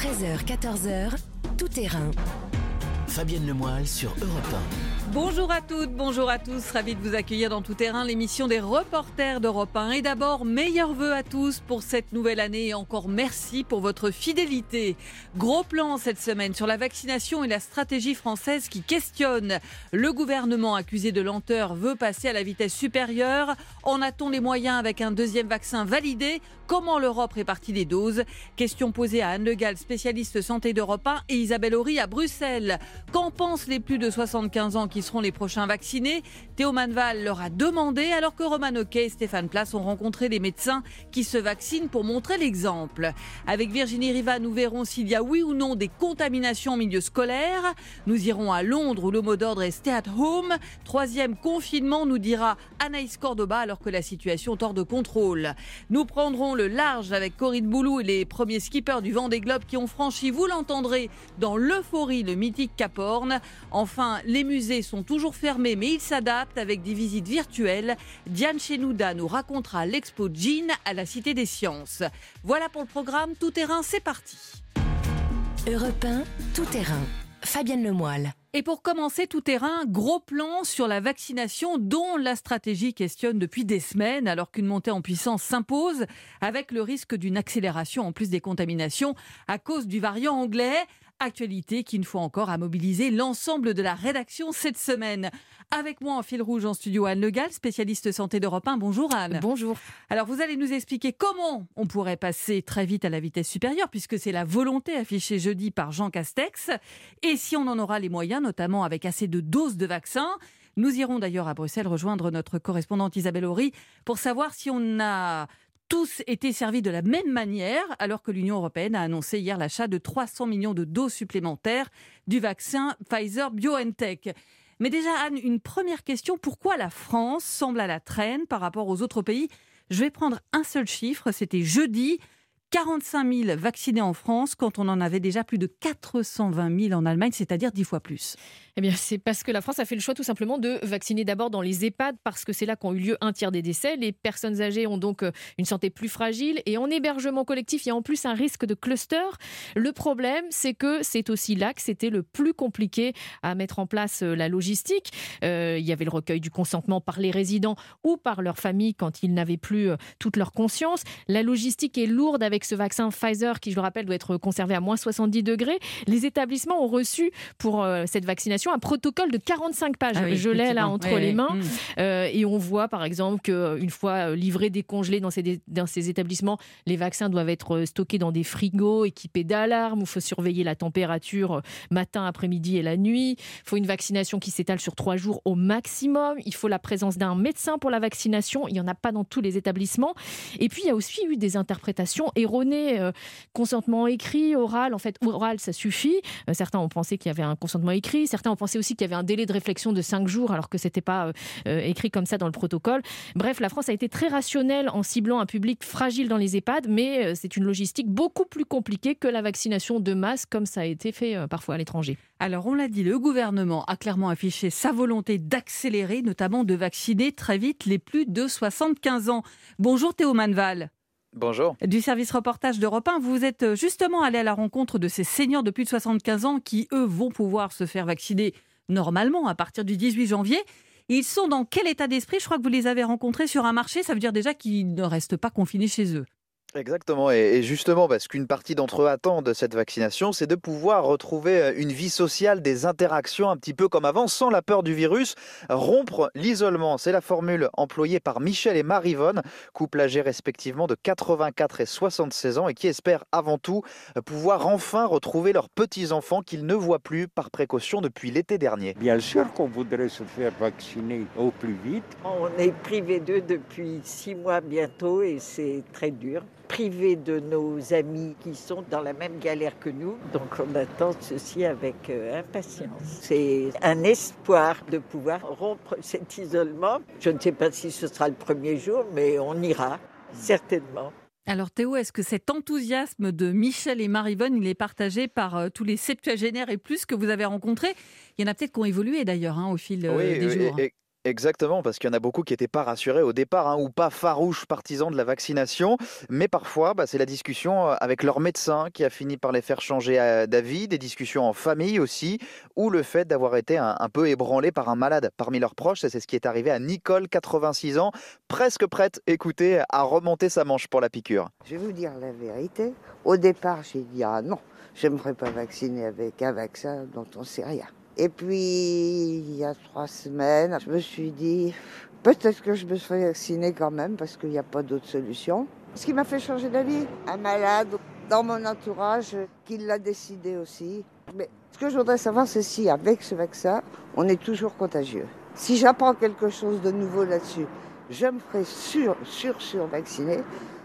13h, 14h, tout terrain. Fabienne Lemoyle sur Europe Bonjour à toutes, bonjour à tous, ravi de vous accueillir dans Tout Terrain, l'émission des reporters d'Europe 1. Et d'abord, meilleurs voeux à tous pour cette nouvelle année et encore merci pour votre fidélité. Gros plan cette semaine sur la vaccination et la stratégie française qui questionne. Le gouvernement accusé de lenteur veut passer à la vitesse supérieure. En a-t-on les moyens avec un deuxième vaccin validé? Comment l'Europe répartit les doses Question posée à Anne Le Gall, spécialiste santé d'Europe 1 et Isabelle Horry à Bruxelles. Qu'en pensent les plus de 75 ans qui seront les prochains vaccinés Théo Manval leur a demandé alors que Roman Oquet et Stéphane Place ont rencontré des médecins qui se vaccinent pour montrer l'exemple. Avec Virginie Riva, nous verrons s'il y a oui ou non des contaminations en milieu scolaire. Nous irons à Londres où le mot d'ordre est stay at home. Troisième confinement, nous dira Anaïs Cordoba alors que la situation est hors de contrôle. Nous prendrons large avec Corinne Boulou et les premiers skippers du Vendée Globe qui ont franchi, vous l'entendrez, dans l'euphorie le mythique Cap. Enfin, les musées sont toujours fermés, mais ils s'adaptent avec des visites virtuelles. Diane Chenouda nous racontera l'expo Jean à la Cité des Sciences. Voilà pour le programme Tout Terrain, c'est parti. Europe 1, tout terrain. Fabienne Lemoyle. Et pour commencer tout terrain, gros plan sur la vaccination dont la stratégie questionne depuis des semaines alors qu'une montée en puissance s'impose avec le risque d'une accélération en plus des contaminations à cause du variant anglais. Actualité qui, une fois encore, a mobilisé l'ensemble de la rédaction cette semaine. Avec moi en fil rouge en studio Anne Le Gall, spécialiste santé d'Europe 1. Bonjour Anne. Bonjour. Alors vous allez nous expliquer comment on pourrait passer très vite à la vitesse supérieure puisque c'est la volonté affichée jeudi par Jean Castex et si on en aura les moyens, notamment avec assez de doses de vaccins. Nous irons d'ailleurs à Bruxelles rejoindre notre correspondante Isabelle Horry pour savoir si on a tous été servis de la même manière, alors que l'Union européenne a annoncé hier l'achat de 300 millions de doses supplémentaires du vaccin Pfizer BioNTech. Mais déjà, Anne, une première question. Pourquoi la France semble à la traîne par rapport aux autres pays? Je vais prendre un seul chiffre. C'était jeudi. 45 000 vaccinés en France quand on en avait déjà plus de 420 000 en Allemagne, c'est-à-dire 10 fois plus. Eh bien, c'est parce que la France a fait le choix tout simplement de vacciner d'abord dans les EHPAD parce que c'est là qu'ont eu lieu un tiers des décès. Les personnes âgées ont donc euh, une santé plus fragile et en hébergement collectif, il y a en plus un risque de cluster. Le problème, c'est que c'est aussi là que c'était le plus compliqué à mettre en place euh, la logistique. Euh, il y avait le recueil du consentement par les résidents ou par leur famille quand ils n'avaient plus toute leur conscience. La logistique est lourde avec ce vaccin Pfizer qui, je le rappelle, doit être conservé à moins 70 degrés. Les établissements ont reçu pour cette vaccination un protocole de 45 pages. Ah je l'ai là entre les mains. Mmh. Euh, et on voit par exemple qu'une fois livrés, décongelés dans ces, dans ces établissements, les vaccins doivent être stockés dans des frigos équipés d'alarmes où il faut surveiller la température euh, matin, après-midi et la nuit. Il faut une vaccination qui s'étale sur trois jours au maximum. Il faut la présence d'un médecin pour la vaccination. Il n'y en a pas dans tous les établissements. Et puis, il y a aussi eu des interprétations erronées. Euh, consentement écrit, oral. En fait, oral, ça suffit. certains ont pensé qu'il y avait un consentement écrit. Certains ont pensé aussi qu'il y avait un délai de réflexion de cinq jours alors que ce n'était pas euh, euh, écrit comme ça dans le protocole. Bref, la France a été très rationnelle en ciblant un public fragile dans les EHPAD, mais euh, c'est une logistique beaucoup plus compliquée que la vaccination de masse comme ça a été fait parfois à l'étranger. Alors, on l'a dit, le gouvernement a clairement affiché sa volonté d'accélérer, notamment de vacciner très vite les plus de 75 ans. Bonjour Théo Manval. Bonjour. Du service reportage d'Europe 1, vous êtes justement allé à la rencontre de ces seniors de plus de 75 ans qui, eux, vont pouvoir se faire vacciner normalement à partir du 18 janvier. Ils sont dans quel état d'esprit? Je crois que vous les avez rencontrés sur un marché, ça veut dire déjà qu'ils ne restent pas confinés chez eux. Exactement, et justement, parce qu'une partie d'entre eux attendent cette vaccination, c'est de pouvoir retrouver euh, une vie sociale, des interactions un petit peu comme avant, sans la peur du virus. Rompre l'isolement, c'est la formule employée par Michel et Marivonne, couple âgé respectivement de 84 et 76 ans, et qui espèrent avant tout euh, pouvoir enfin retrouver leurs petits-enfants qu'ils ne voient plus par précaution depuis l'été dernier. Bien sûr qu'on voudrait se faire vacciner au plus vite. On est privé d'eux depuis six mois bientôt, et c'est très dur privés de nos amis qui sont dans la même galère que nous. Donc on attend ceci avec euh, impatience. C'est un espoir de pouvoir rompre cet isolement. Je ne sais pas si ce sera le premier jour, mais on ira certainement. Alors Théo, est-ce que cet enthousiasme de Michel et Marivonne, il est partagé par euh, tous les septuagénaires et plus que vous avez rencontrés? Il y en a peut-être qui ont évolué d'ailleurs hein, au fil euh, des jours. Exactement, parce qu'il y en a beaucoup qui n'étaient pas rassurés au départ, hein, ou pas farouches partisans de la vaccination. Mais parfois, bah, c'est la discussion euh, avec leur médecin qui a fini par les faire changer euh, d'avis, des discussions en famille aussi, ou le fait d'avoir été un, peu ébranlé par un malade parmi leurs proches. C'est ce qui est arrivé à Nicole, 86 ans, presque prête, écoutez, à remonter sa manche pour la piqûre. Je vais vous dire la vérité. Au départ, j'ai dit ah non, je ne me ferai pas vacciner avec un vaccin dont on ne sait rien. Et puis, il y a trois semaines, je me suis dit, peut-être que je me serais vaccinée quand même, parce qu'il n'y a pas d'autre solution. Ce qui m'a fait changer d'avis, un malade dans mon entourage qui l'a décidé aussi. Mais ce que je voudrais savoir, c'est si avec ce vaccin, on est toujours contagieux. Si j'apprends quelque chose de nouveau là-dessus, je me ferai sûr, sûr, sûr vacciner.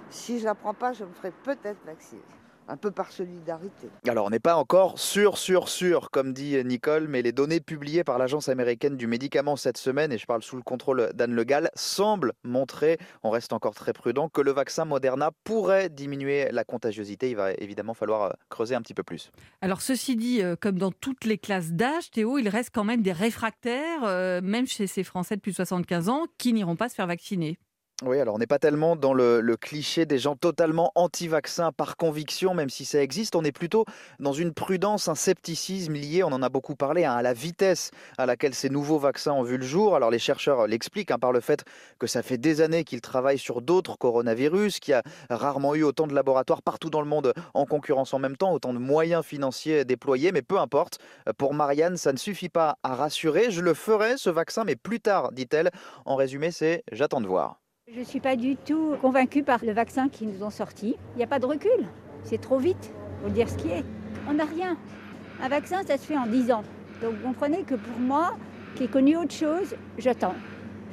Si je n'apprends pas, je me ferai peut-être vacciner un peu par solidarité. Alors, on n'est pas encore sûr, sûr, sûr, comme dit Nicole, mais les données publiées par l'Agence américaine du médicament cette semaine, et je parle sous le contrôle d'Anne Le Gall, semblent montrer, on reste encore très prudent, que le vaccin Moderna pourrait diminuer la contagiosité. Il va évidemment falloir euh, creuser un petit peu plus. Alors, ceci dit, euh, comme dans toutes les classes d'âge, Théo, il reste quand même des réfractaires, euh, même chez ces Français depuis 75 ans, qui n'iront pas se faire vacciner. Oui, alors on n'est pas tellement dans le, cliché des gens totalement anti-vaccins par conviction, même si ça existe. On est plutôt dans une prudence, un scepticisme lié, on en a beaucoup parlé, hein, à la vitesse à laquelle ces nouveaux vaccins ont vu le jour. Alors les chercheurs l'expliquent hein, par le fait que ça fait des années qu'ils travaillent sur d'autres coronavirus, qu'il y a rarement eu autant de laboratoires partout dans le monde en concurrence en même temps, autant de moyens financiers déployés. Mais peu importe, pour Marianne, ça ne suffit pas à rassurer. Je le ferai, ce vaccin, mais plus tard, dit-elle. En résumé, c'est j'attends de voir. Je ne suis pas du tout convaincue par le vaccin qu'ils nous ont sorti. Il n'y a pas de recul. C'est trop vite. Il faut dire ce qui est. On n'a rien. Un vaccin, ça se fait en 10 ans. Donc vous comprenez que pour moi, qui ai connu autre chose, j'attends.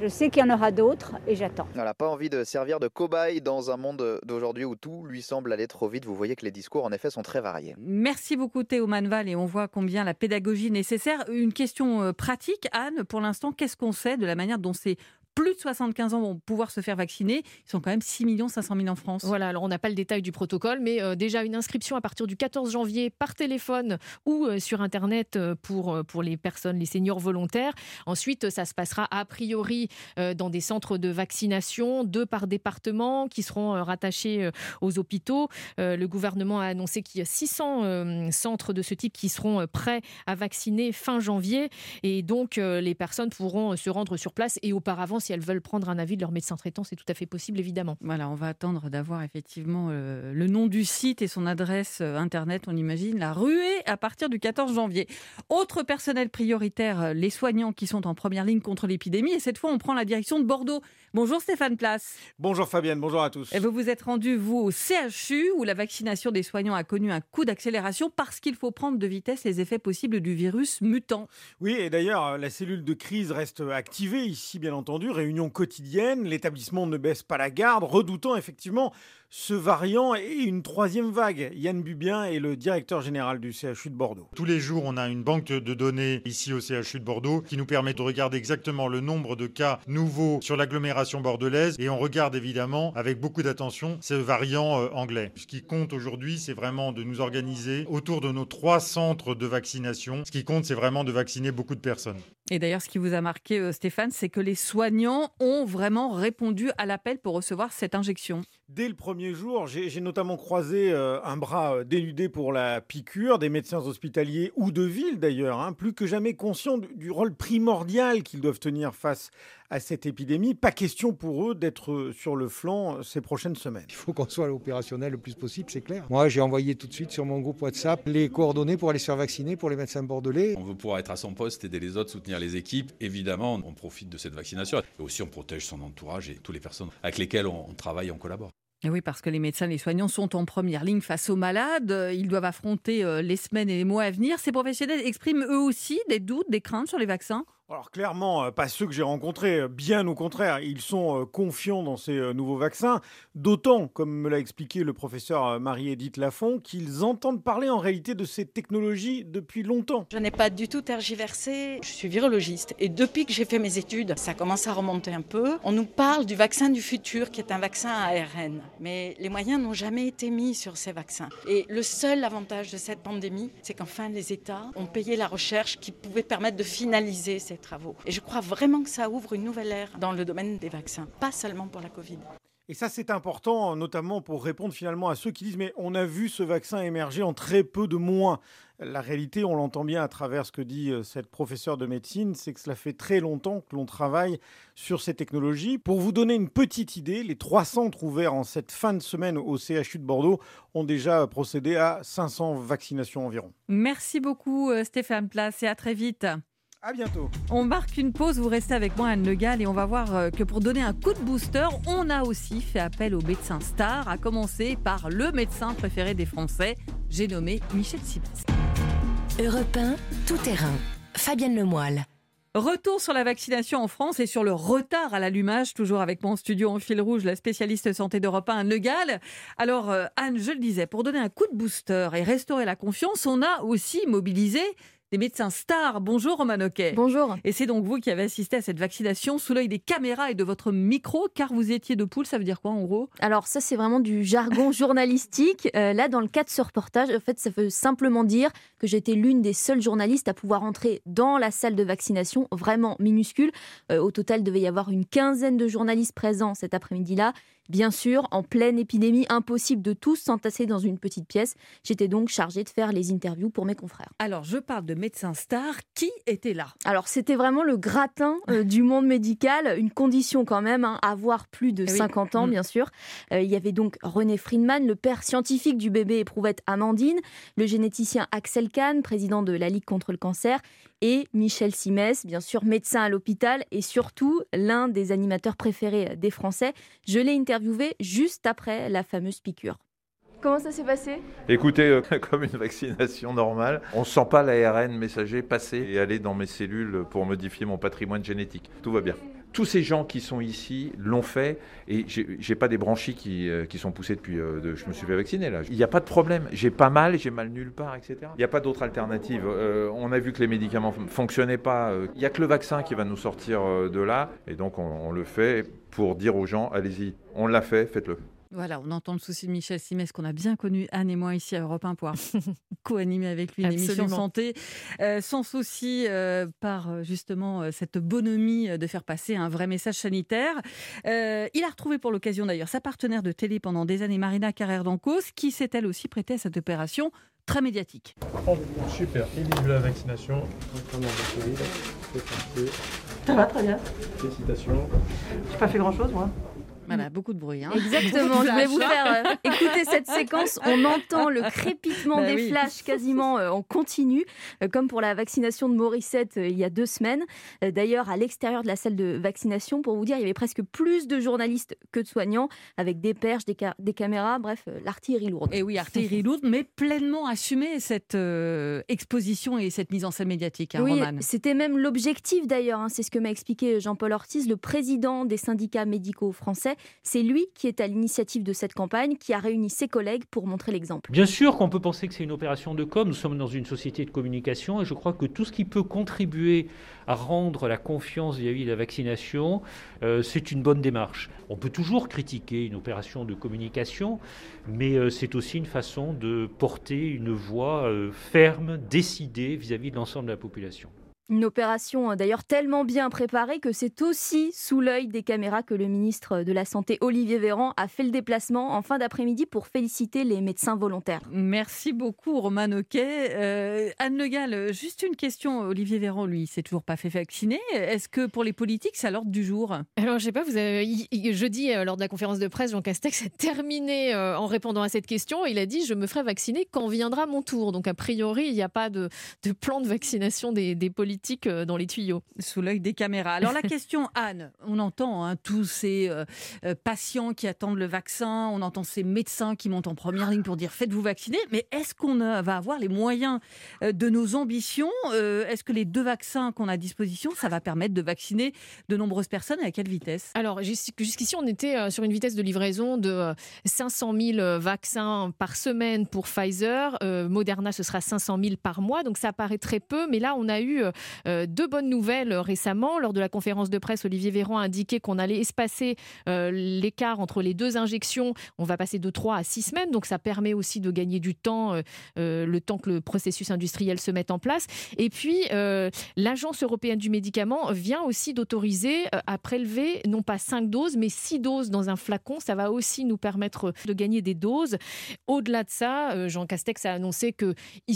Je sais qu'il y en aura d'autres et j'attends. Elle n'a pas envie de servir de cobaye dans un monde d'aujourd'hui où tout lui semble aller trop vite. Vous voyez que les discours, en effet, sont très variés. Merci beaucoup Théo Manval et on voit combien la pédagogie est nécessaire. Une question euh, pratique, Anne, pour l'instant, qu'est-ce qu'on sait de la manière dont ces plus de 75 ans vont pouvoir se faire vacciner. Ils sont quand même 6 500 000 en France. Voilà, alors on n'a pas le détail du protocole, mais euh, déjà une inscription à partir du 14 janvier par téléphone ou euh, sur Internet euh, pour, pour les personnes, les seniors volontaires. Ensuite, ça se passera a priori dans des centres de vaccination, deux par département, qui seront rattachés aux hôpitaux. le gouvernement a annoncé qu'il y a 600 centres de ce type qui seront prêts à vacciner fin janvier. Et donc, les personnes pourront se rendre sur place et auparavant, si elles veulent prendre un avis de leur médecin traitant, c'est tout à fait possible, évidemment. Voilà, on va attendre d'avoir effectivement euh, le nom du site et son adresse euh, internet, on imagine, la ruée à partir du 14 janvier. Autre personnel prioritaire, euh, les soignants qui sont en première ligne contre l'épidémie. Et cette fois, on prend la direction de Bordeaux. Bonjour Stéphane Place. Bonjour Fabienne, bonjour à tous. Et vous vous êtes rendu, vous, au CHU, où la vaccination des soignants a connu un coup d'accélération parce qu'il faut prendre de vitesse les effets possibles du virus mutant. Oui, et d'ailleurs, la cellule de crise reste activée ici, bien entendu réunion quotidienne, l'établissement ne baisse pas la garde, redoutant effectivement ce variant et une troisième vague. Yann Bubien est le directeur général du CHU de Bordeaux. Tous les jours, on a une banque de données ici au CHU de Bordeaux qui nous permet de regarder exactement le nombre de cas nouveaux sur l'agglomération bordelaise et on regarde évidemment avec beaucoup d'attention ce variant euh, anglais. Ce qui compte aujourd'hui, c'est vraiment de nous organiser autour de nos trois centres de vaccination. Ce qui compte, c'est vraiment de vacciner beaucoup de personnes. Et d'ailleurs, ce qui vous a marqué, euh, Stéphane, c'est que les soignants ont vraiment répondu à l'appel pour recevoir cette injection. Dès le premier jour, j'ai notamment croisé euh, un bras euh, dénudé pour la piqûre, des médecins hospitaliers ou de ville d'ailleurs, hein, plus que jamais conscients du, du rôle primordial qu'ils doivent tenir face à cette épidémie. Pas question pour eux d'être sur le flanc ces prochaines semaines. Il faut qu'on soit opérationnel le plus possible, c'est clair. Moi, j'ai envoyé tout de suite sur mon groupe WhatsApp les coordonnées pour aller se faire vacciner pour les médecins bordelais. On veut pouvoir être à son poste, aider les autres, soutenir les équipes. Évidemment, on profite de cette vaccination. Et aussi, on protège son entourage et toutes les personnes avec lesquelles on travaille, on collabore. Et oui, parce que les médecins, les soignants sont en première ligne face aux malades. Ils doivent affronter les semaines et les mois à venir. Ces professionnels expriment eux aussi des doutes, des craintes sur les vaccins alors clairement, pas ceux que j'ai rencontrés, bien au contraire, ils sont confiants dans ces nouveaux vaccins, d'autant, comme me l'a expliqué le professeur Marie-Édith Lafont, qu'ils entendent parler en réalité de ces technologies depuis longtemps. Je n'ai pas du tout tergiversé, je suis virologiste et depuis que j'ai fait mes études, ça commence à remonter un peu. On nous parle du vaccin du futur qui est un vaccin à ARN, mais les moyens n'ont jamais été mis sur ces vaccins. Et le seul avantage de cette pandémie, c'est qu'enfin les États ont payé la recherche qui pouvait permettre de finaliser ces ces travaux. Et je crois vraiment que ça ouvre une nouvelle ère dans le domaine des vaccins, pas seulement pour la Covid. Et ça, c'est important, notamment pour répondre finalement à ceux qui disent Mais on a vu ce vaccin émerger en très peu de mois. La réalité, on l'entend bien à travers ce que dit euh, cette professeure de médecine, c'est que cela fait très longtemps que l'on travaille sur ces technologies. Pour vous donner une petite idée, les trois centres ouverts en cette fin de semaine au CHU de Bordeaux ont déjà procédé à 500 vaccinations environ. Merci beaucoup euh, Stéphane Place et à très vite. À bientôt. On marque une pause, vous restez avec moi Anne Le Gall et on va voir euh, que pour donner un coup de booster, on a aussi fait appel aux médecins stars, à commencer par le médecin préféré des Français, j'ai nommé Michel Simès. Europe 1, tout terrain. Fabienne Lemoyle. Retour sur la vaccination en France et sur le retard à l'allumage, toujours avec mon studio en fil rouge, la spécialiste santé d'Europe 1, Anne Le Gall. Alors, euh, Anne, je le disais, pour donner un coup de booster et restaurer la confiance, on a aussi mobilisé des médecins stars. Bonjour Roman Oquet. Bonjour. Et c'est donc vous qui avez assisté à cette vaccination sous l'œil des caméras et de votre micro, car vous étiez de poule, ça veut dire quoi en gros? Alors ça c'est vraiment du jargon journalistique. Euh, là dans le cas de ce reportage, en fait ça veut simplement dire que j'étais l'une des seules journalistes à pouvoir entrer dans la salle de vaccination, vraiment minuscule. Euh, au total, il devait y avoir une quinzaine de journalistes présents cet après-midi-là. Bien sûr, en pleine épidémie, impossible de tous s'entasser dans une petite pièce. J'étais donc chargée de faire les interviews pour mes confrères. Alors, je parle de médecins stars. Qui était là? Alors, c'était vraiment le gratin euh, du monde médical. Une condition quand même, hein, avoir plus de 50 ans, Mm. bien sûr. Euh, il y avait donc René Friedman, le père scientifique du bébé éprouvette Amandine, le généticien Axel Kahn, président de la Ligue contre le cancer, et Michel Simès, bien sûr médecin à l'hôpital et surtout l'un des animateurs préférés des Français. Je l'ai interviewé juste après la fameuse piqûre. Comment ça s'est passé? Écoutez, euh, comme une vaccination normale, on ne sent pas l'ARN messager passer et aller dans mes cellules pour modifier mon patrimoine génétique. Tout va bien. Tous ces gens qui sont ici l'ont fait et j'ai pas des branchies qui, euh, sont poussées depuis. euh, de- je me suis fait vacciner là. Il n'y a pas de problème. J'ai pas mal, j'ai mal nulle part, etc. Il n'y a pas d'autre alternative. Euh, on a vu que les médicaments fonctionnaient pas. Il n'y a que le vaccin qui va nous sortir de là et donc on, on le fait pour dire aux gens allez-y, on l'a fait, faites-le. Voilà, on entend le souci de Michel Simès qu'on a bien connu, Anne et moi, ici à Europe 1 pour co-animer avec lui une émission santé, euh, sans souci euh, par euh, justement cette bonhomie de faire passer un vrai message sanitaire. Euh, il a retrouvé pour l'occasion d'ailleurs sa partenaire de télé pendant des années, Marina Carrère d'Ancos, qui s'est elle aussi prêtée à cette opération très médiatique. Super, il de la vaccination. Ça va très bien. Félicitations. J'ai pas fait grand chose moi. Voilà, beaucoup de bruit. hein. Exactement, je vais vous faire euh, écouter cette séquence. On entend le crépitement Bah des oui. flashs quasiment euh, en continu, euh, comme pour la vaccination de Morissette il y a deux semaines. D'ailleurs, à l'extérieur de la salle de vaccination, pour vous dire, il y avait presque plus de journalistes que de soignants, avec des perches, des, ca- des caméras, bref, l'artillerie lourde. Et oui, artillerie lourde, mais pleinement assumée cette exposition et cette mise en scène médiatique, hein, oui, c'était même l'objectif d'ailleurs, hein, c'est ce que m'a expliqué Jean-Paul Ortiz, le président des syndicats médicaux français. C'est lui qui est à l'initiative de cette campagne, qui a réuni ses collègues pour montrer l'exemple. Bien sûr qu'on peut penser que c'est une opération de com, nous sommes dans une société de communication et je crois que tout ce qui peut contribuer à rendre la confiance vis-à-vis de la vaccination, euh, c'est une bonne démarche. On peut toujours critiquer une opération de communication, mais euh, c'est aussi une façon de porter une voix euh, ferme, décidée vis-à-vis de l'ensemble de la population. Une opération euh, d'ailleurs tellement bien préparée que c'est aussi sous l'œil des caméras que le ministre de la Santé, Olivier Véran, a fait le déplacement en fin d'après-midi pour féliciter les médecins volontaires. Merci beaucoup, Roman Oquet. Euh, Anne Le Gall, juste une question. Olivier Véran, lui, s'est toujours pas fait vacciner. Est-ce que pour les politiques, c'est à l'ordre du jour? Alors, je sais pas, vous avez, jeudi, euh, lors de la conférence de presse, Jean Castex a terminé euh, en répondant à cette question. Il a dit Je me ferai vacciner quand viendra mon tour. Donc, a priori, il n'y a pas de, de plan de vaccination des, des politiques euh, dans les tuyaux. Sous l'œil des caméras. Alors, la question, Anne, on entend hein, tous ces euh, euh, patients qui attendent le vaccin, on entend ces médecins qui montent en première ligne pour dire faites-vous vacciner, mais est-ce qu'on va avoir les moyens de nos ambitions Euh, Est-ce que les deux vaccins qu'on a à disposition, ça va permettre de vacciner de nombreuses personnes et à quelle vitesse? Alors, jus- jusqu'ici, on était sur une vitesse de livraison de euh, 500 000 euh, vaccins par semaine pour Pfizer. Euh, Moderna, ce sera 500 000 par mois. Donc, ça paraît très peu. Mais là, on a eu deux bonnes nouvelles récemment. Lors de la conférence de presse, Olivier Véran a indiqué qu'on allait espacer euh, l'écart entre les deux injections. On va passer de 3 à 6 semaines, donc ça permet aussi de gagner du temps, le temps que le processus industriel se mette en place. Et puis, l'Agence européenne du médicament vient aussi d'autoriser à prélever non pas 5 doses, mais 6 doses dans un flacon. Ça va aussi nous permettre de gagner des doses. Au-delà de ça, Jean Castex a annoncé qu'il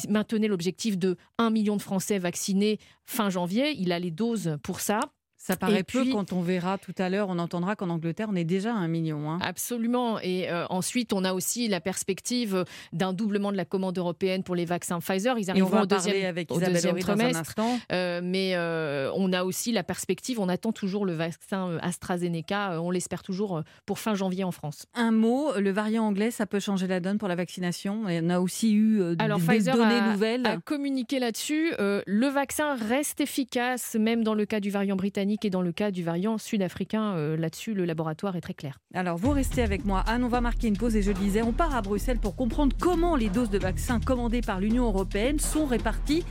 maintenait l'objectif de 1 million de Français vaccinés fin janvier. Il a les doses pour ça. Ça paraît peu quand on verra tout à l'heure, on entendra qu'en Angleterre, on est déjà à un million. Hein. Absolument. Et euh, ensuite, on a aussi la perspective d'un doublement de la commande européenne pour les vaccins Pfizer. Ils arriveront au deuxième, avec au deuxième trimestre. Euh, mais euh, on a aussi la perspective, on attend toujours le vaccin AstraZeneca, on l'espère toujours pour fin janvier en France. Un mot, le variant anglais, ça peut changer la donne pour la vaccination? on a aussi eu Alors, des Pfizer données a, nouvelles. a communiqué là-dessus. le vaccin reste efficace, même dans le cas du variant britannique et dans le cas du variant sud-africain. Euh, là-dessus, le laboratoire est très clair. Alors, vous restez avec moi. Anne, on va marquer une pause et je le disais, on part à Bruxelles pour comprendre comment les doses de vaccins commandées par l'Union européenne sont réparties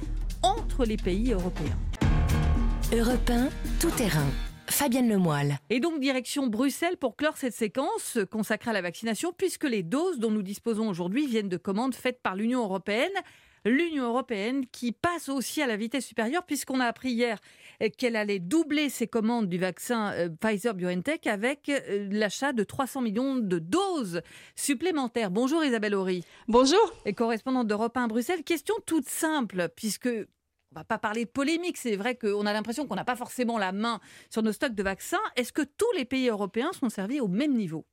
entre les pays européens. Europe 1, tout terrain. Fabienne Lemoyle. Et donc direction Bruxelles pour clore cette séquence consacrée à la vaccination, puisque les doses dont nous disposons aujourd'hui viennent de commandes faites par l'Union européenne l'Union européenne qui passe aussi à la vitesse supérieure puisqu'on a appris hier qu'elle allait doubler ses commandes du vaccin euh, Pfizer-BioNTech avec euh, l'achat de 300 millions de doses supplémentaires. Bonjour Isabelle Horry. Bonjour. Et correspondante d'Europe 1 à Bruxelles. Question toute simple, puisque on va pas parler de polémique, c'est vrai qu'on a l'impression qu'on n'a pas forcément la main sur nos stocks de vaccins. Est-ce que tous les pays européens sont servis au même niveau?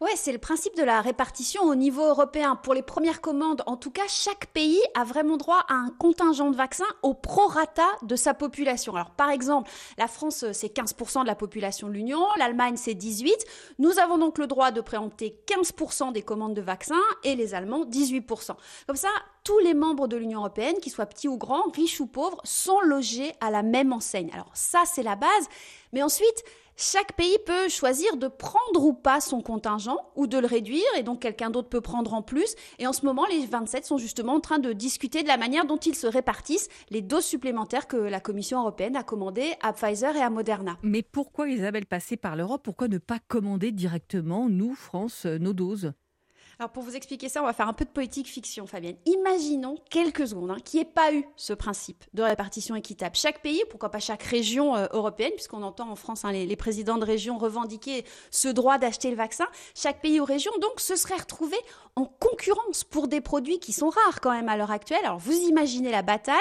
Ouais, c'est le principe de la répartition au niveau européen. Pour les premières commandes, en tout cas, chaque pays a vraiment droit à un contingent de vaccins au prorata de sa population. Alors, par exemple, la France, c'est 15% de la population de l'Union, l'Allemagne, c'est 18%. Nous avons donc le droit de préempter 15% des commandes de vaccins et les Allemands, 18%. Comme ça, tous les membres de l'Union européenne, qu'ils soient petits ou grands, riches ou pauvres, sont logés à la même enseigne. Alors, ça, c'est la base. Mais ensuite, chaque pays peut choisir de prendre ou pas son contingent ou de le réduire et donc quelqu'un d'autre peut prendre en plus. Et en ce moment, les 27 sont justement en train de discuter de la manière dont ils se répartissent les doses supplémentaires que la Commission européenne a commandées à Pfizer et à Moderna. Mais pourquoi Isabelle passer par l'Europe? Pourquoi ne pas commander directement, nous, France, nos doses? Alors pour vous expliquer ça, on va faire un peu de politique fiction, Fabienne. Imaginons quelques secondes hein, qu'il n'y ait pas eu ce principe de répartition équitable. Chaque pays, pourquoi pas chaque région euh, européenne, puisqu'on entend en France hein, les, présidents de région revendiquer ce droit d'acheter le vaccin, chaque pays ou région donc se serait retrouvé en concurrence pour des produits qui sont rares quand même à l'heure actuelle. Alors vous imaginez la bataille.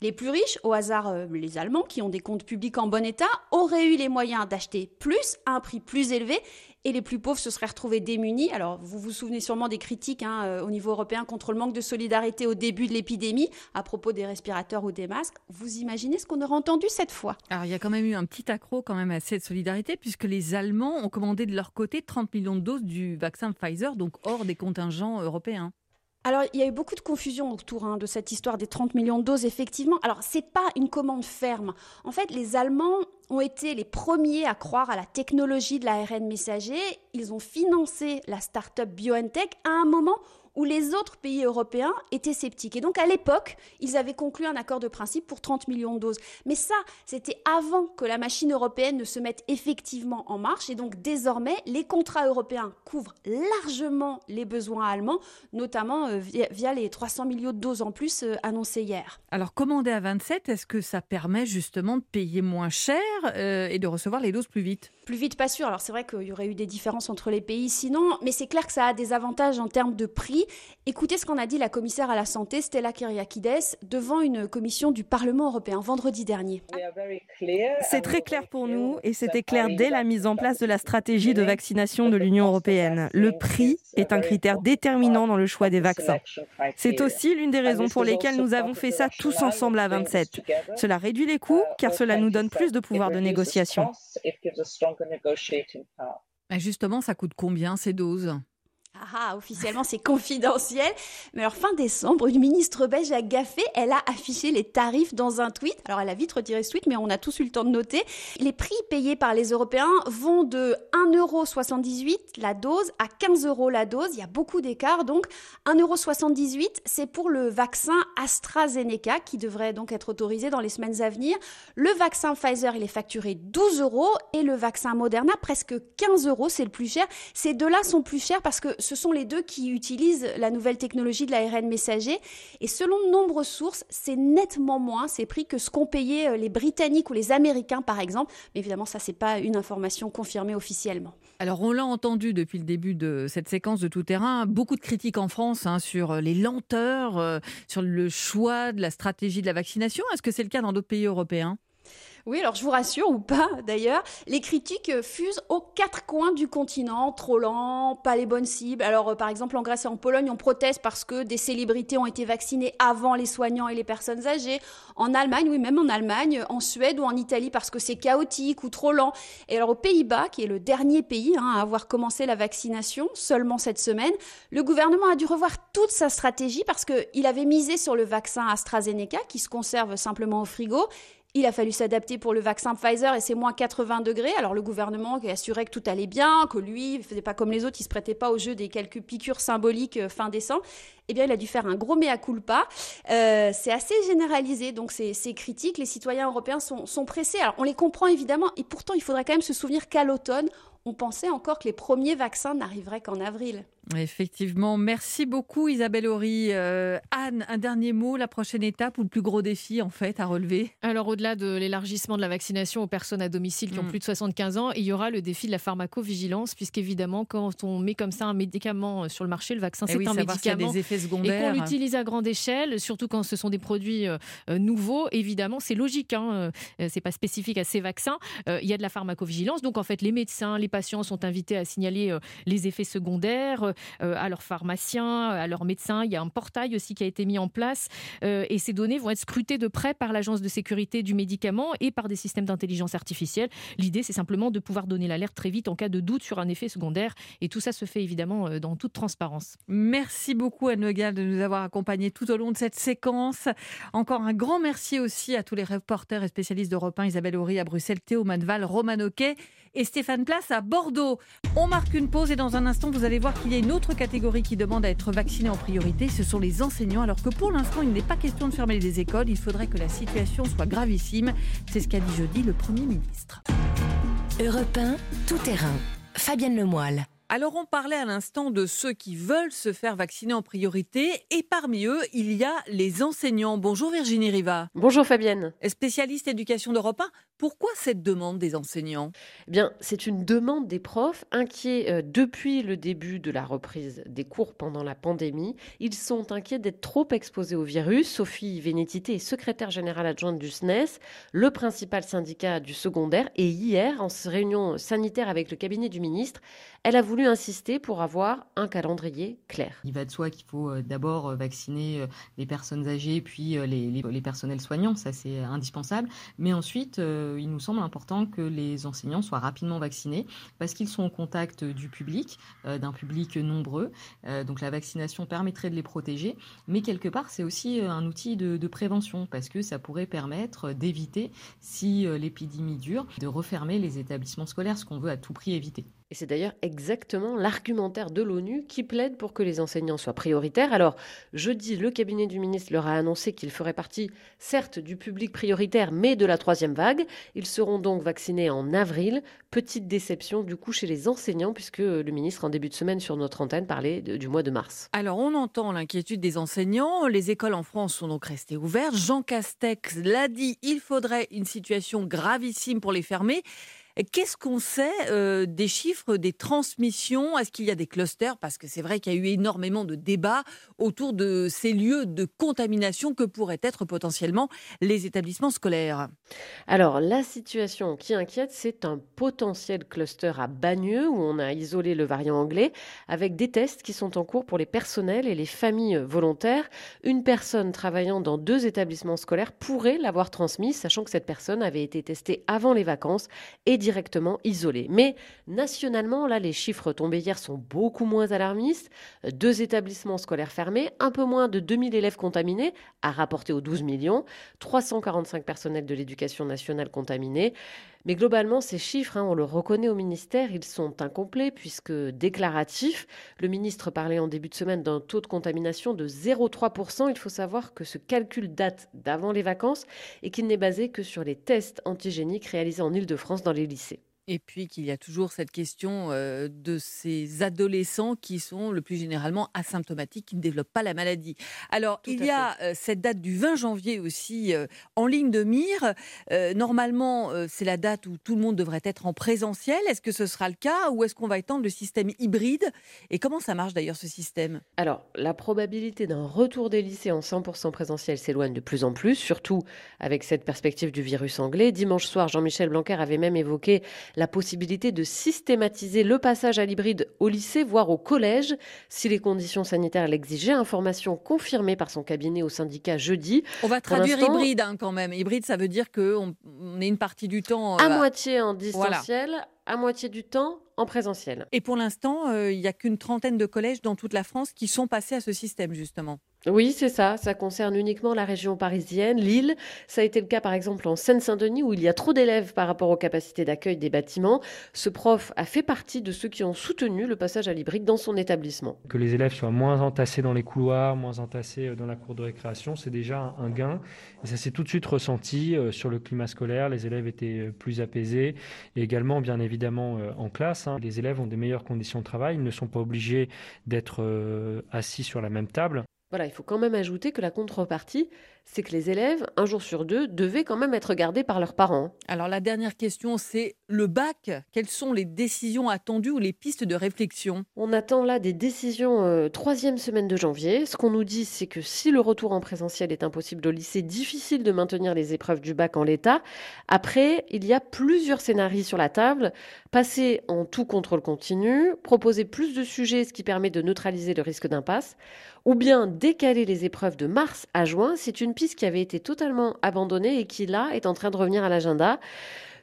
Les plus riches, au hasard euh, les Allemands, qui ont des comptes publics en bon état, auraient eu les moyens d'acheter plus à un prix plus élevé et les plus pauvres se seraient retrouvés démunis. Alors, vous vous souvenez sûrement des critiques hein, euh, au niveau européen contre le manque de solidarité au début de l'épidémie à propos des respirateurs ou des masques. Vous imaginez ce qu'on aurait entendu cette fois? Alors, il y a quand même eu un petit accroc quand même à cette solidarité puisque les Allemands ont commandé de leur côté 30 millions de doses du vaccin Pfizer, donc hors des contingents européens. Alors, il y a eu beaucoup de confusion autour hein, de cette histoire des 30 millions de doses, effectivement. Alors, ce n'est pas une commande ferme. En fait, les Allemands ont été les premiers à croire à la technologie de l'ARN messager. Ils ont financé la start-up BioNTech à un moment où les autres pays européens étaient sceptiques. Et donc à l'époque, ils avaient conclu un accord de principe pour 30 millions de doses. Mais ça, c'était avant que la machine européenne ne se mette effectivement en marche. Et donc désormais, les contrats européens couvrent largement les besoins allemands, notamment euh, via, les 300 millions de doses en plus euh, annoncées hier. Alors commander à 27, est-ce que ça permet justement de payer moins cher euh, et de recevoir les doses plus vite? Plus vite, pas sûr. Alors c'est vrai qu'il y aurait eu des différences entre les pays sinon, mais c'est clair que ça a des avantages en termes de prix Écoutez ce qu'en a dit la commissaire à la santé, Stella Kyriakides, devant une commission du Parlement européen vendredi dernier. C'est très clair pour nous et c'était clair dès la mise en place de la stratégie de vaccination de l'Union européenne. Le prix est un critère déterminant dans le choix des vaccins. C'est aussi l'une des raisons pour lesquelles nous avons fait ça tous ensemble à 27. Cela réduit les coûts car cela nous donne plus de pouvoir de négociation. Justement, ça coûte combien ces doses? Ah, officiellement, c'est confidentiel. Mais alors, fin décembre, une ministre belge a gaffé. Elle a affiché les tarifs dans un tweet. Alors, elle a vite retiré ce tweet, mais on a tous eu le temps de noter. Les prix payés par les Européens vont de 1,78€ la dose à 15 euros la dose. Il y a beaucoup d'écart. Donc, 1,78€, c'est pour le vaccin AstraZeneca qui devrait donc être autorisé dans les semaines à venir. Le vaccin Pfizer, il est facturé 12 euros et le vaccin Moderna, presque 15 euros. C'est le plus cher. Ces deux-là sont plus chers parce que ce sont les deux qui utilisent la nouvelle technologie de l'ARN messager. Et selon de nombreuses sources, c'est nettement moins ces prix que ce qu'ont payé euh, les Britanniques ou les Américains, par exemple. Mais évidemment, ça, c'est pas une information confirmée officiellement. Alors, on l'a entendu depuis le début de cette séquence de tout terrain, beaucoup de critiques en France hein, sur les lenteurs, euh, sur le choix de la stratégie de la vaccination. Est-ce que c'est le cas dans d'autres pays européens? Oui, alors je vous rassure, ou pas d'ailleurs, les critiques fusent aux quatre coins du continent, trop lent, pas les bonnes cibles. Alors euh, par exemple en Grèce et en Pologne, on proteste parce que des célébrités ont été vaccinées avant les soignants et les personnes âgées. En Allemagne, oui, même en Allemagne, en Suède ou en Italie parce que c'est chaotique ou trop lent. Et alors aux Pays-Bas, qui est le dernier pays hein, à avoir commencé la vaccination, seulement cette semaine, le gouvernement a dû revoir toute sa stratégie parce qu'il avait misé sur le vaccin AstraZeneca qui se conserve simplement au frigo il a fallu s'adapter pour le vaccin Pfizer et c'est moins 80 degrés. Alors le gouvernement qui assurait que tout allait bien, que lui, il faisait pas comme les autres, il se prêtait pas au jeu des quelques piqûres symboliques euh, fin décembre. Eh bien, il a dû faire un gros mea culpa. Euh, c'est assez généralisé, donc ces, critiques, les citoyens européens sont, sont pressés. Alors on les comprend évidemment, et pourtant il faudrait quand même se souvenir qu'à l'automne, on pensait encore que les premiers vaccins n'arriveraient qu'en avril. Effectivement, merci beaucoup Isabelle Horry. Euh, Anne, un dernier mot, la prochaine étape ou le plus gros défi en fait à relever? Alors au-delà de l'élargissement de la vaccination aux personnes à domicile qui ont mm. plus de 75 ans, il y aura le défi de la pharmacovigilance puisqu'évidemment quand on met comme ça un médicament sur le marché, le vaccin eh c'est un médicament des effets secondaires. et qu'on l'utilise à grande échelle, surtout quand ce sont des produits euh, euh, nouveaux, évidemment c'est logique, hein, c'est pas spécifique à ces vaccins. il y a de la pharmacovigilance, donc en fait les médecins, les patients sont invités à signaler les effets secondaires euh, à leurs pharmaciens, à leurs médecins. Il y a un portail aussi qui a été mis en place euh, et ces données vont être scrutées de près par l'Agence de sécurité du médicament et par des systèmes d'intelligence artificielle. L'idée, c'est simplement de pouvoir donner l'alerte très vite en cas de doute sur un effet secondaire et tout ça se fait évidemment euh, dans toute transparence. Merci beaucoup Anne Legal de nous avoir accompagnés tout au long de cette séquence. Encore un grand merci aussi à tous les reporters et spécialistes d'Europe 1, Isabelle Horry à Bruxelles, Théo Manval, Roman Oquet et Stéphane Place à Bordeaux. On marque une pause et dans un instant, vous allez voir qu'il y a une autre catégorie qui demande à être vaccinée en priorité. Ce sont les enseignants, alors que pour l'instant, il n'est pas question de fermer les écoles. Il faudrait que la situation soit gravissime. C'est ce qu'a dit jeudi le Premier ministre. Europe 1, tout terrain. Fabienne Lemoyle. Alors on parlait à l'instant de ceux qui veulent se faire vacciner en priorité et parmi eux, il y a les enseignants. Bonjour Virginie Riva. Bonjour Fabienne. Spécialiste éducation d'Europe 1, pourquoi cette demande des enseignants? Eh Bien, c'est une demande des profs inquiets euh, depuis le début de la reprise des cours pendant la pandémie. Ils sont inquiets d'être trop exposés au virus. Sophie Vénétité est secrétaire générale adjointe du SNES, le principal syndicat du secondaire et hier en réunion sanitaire avec le cabinet du ministre, elle a voulu insister pour avoir un calendrier clair. Il va de soi qu'il faut euh, d'abord euh, vacciner les personnes âgées, puis les, les, personnels soignants, ça c'est indispensable. Mais ensuite, il nous semble important que les enseignants soient rapidement vaccinés parce qu'ils sont au contact du public, d'un public nombreux. Donc la vaccination permettrait de les protéger. Mais quelque part, c'est aussi un outil de, de prévention parce que ça pourrait permettre d'éviter, si l'épidémie dure, de refermer les établissements scolaires, ce qu'on veut à tout prix éviter. Et c'est d'ailleurs exactement l'argumentaire de l'ONU qui plaide pour que les enseignants soient prioritaires. Alors, jeudi, le cabinet du ministre leur a annoncé qu'ils feraient partie, certes, du public prioritaire, mais de la troisième vague. Ils seront donc vaccinés en avril. Petite déception, du coup, chez les enseignants, puisque le ministre, en début de semaine, sur notre antenne, parlait du mois de mars. Alors, on entend l'inquiétude des enseignants. Les écoles en France sont donc restées ouvertes. Jean Castex l'a dit, il faudrait une situation gravissime pour les fermer. Qu'est-ce qu'on sait euh, des chiffres des transmissions? Est-ce qu'il y a des clusters? Parce que c'est vrai qu'il y a eu énormément de débats autour de ces lieux de contamination que pourraient être potentiellement les établissements scolaires. Alors, la situation qui inquiète, c'est un potentiel cluster à Bagneux où on a isolé le variant anglais avec des tests qui sont en cours pour les personnels et les familles volontaires. Une personne travaillant dans deux établissements scolaires pourrait l'avoir transmise, sachant que cette personne avait été testée avant les vacances et directement isolés. Mais nationalement, là, les chiffres tombés hier sont beaucoup moins alarmistes. Deux établissements scolaires fermés, un peu moins de 2000 élèves contaminés, à rapporter aux 12 millions, 345 personnels de l'éducation nationale contaminés. Mais globalement, ces chiffres, hein, on le reconnaît au ministère, ils sont incomplets puisque déclaratifs. Le ministre parlait en début de semaine d'un taux de contamination de 0,3%. Il faut savoir que ce calcul date d'avant les vacances et qu'il n'est basé que sur les tests antigéniques réalisés en Ile-de-France dans les lycées. Et puis qu'il y a toujours cette question euh, de ces adolescents qui sont le plus généralement asymptomatiques, qui ne développent pas la maladie. Alors, il y a euh, cette date du 20 janvier aussi euh, en ligne de mire. normalement, c'est la date où tout le monde devrait être en présentiel. Est-ce que ce sera le cas ou est-ce qu'on va étendre le système hybride? Et comment ça marche d'ailleurs ce système? Alors, la probabilité d'un retour des lycées en 100% présentiel s'éloigne de plus en plus, surtout avec cette perspective du virus anglais. Dimanche soir, Jean-Michel Blanquer avait même évoqué la possibilité de systématiser le passage à l'hybride au lycée, voire au collège, si les conditions sanitaires l'exigeaient. Information confirmée par son cabinet au syndicat jeudi. On va traduire hybride hein, quand même. Hybride, ça veut dire qu'on on est une partie du temps... À euh, moitié en distanciel, à moitié du temps en présentiel. Et pour l'instant, euh, il n'y a qu'une trentaine de collèges dans toute la France qui sont passés à ce système, justement. Oui, c'est ça. Ça concerne uniquement la région parisienne, Lille. Ça a été le cas, par exemple, en Seine-Saint-Denis, où il y a trop d'élèves par rapport aux capacités d'accueil des bâtiments. Ce prof a fait partie de ceux qui ont soutenu le passage à l'hybride dans son établissement. Que les élèves soient moins entassés dans les couloirs, moins entassés euh, dans la cour de récréation, c'est déjà un gain. Et ça s'est tout de suite ressenti euh, sur le climat scolaire. Les élèves étaient plus apaisés. Et également, bien évidemment, en classe. Hein. Les élèves ont des meilleures conditions de travail. Ils ne sont pas obligés d'être assis sur la même table. Voilà, il faut quand même ajouter que la contrepartie, c'est que les élèves, un jour sur deux, devaient quand même être gardés par leurs parents. Alors la dernière question, c'est le bac. Quelles sont les décisions attendues ou les pistes de réflexion? On attend là des décisions euh, troisième semaine de janvier. Ce qu'on nous dit, c'est que si le retour en présentiel est impossible au lycée, difficile de maintenir les épreuves du bac en l'état. Après, il y a plusieurs scénarios sur la table. Passer en tout contrôle continu, proposer plus de sujets, ce qui permet de neutraliser le risque d'impasse, ou bien décaler les épreuves de mars à juin. C'est une piste qui avait été totalement abandonnée et qui, là, est en train de revenir à l'agenda.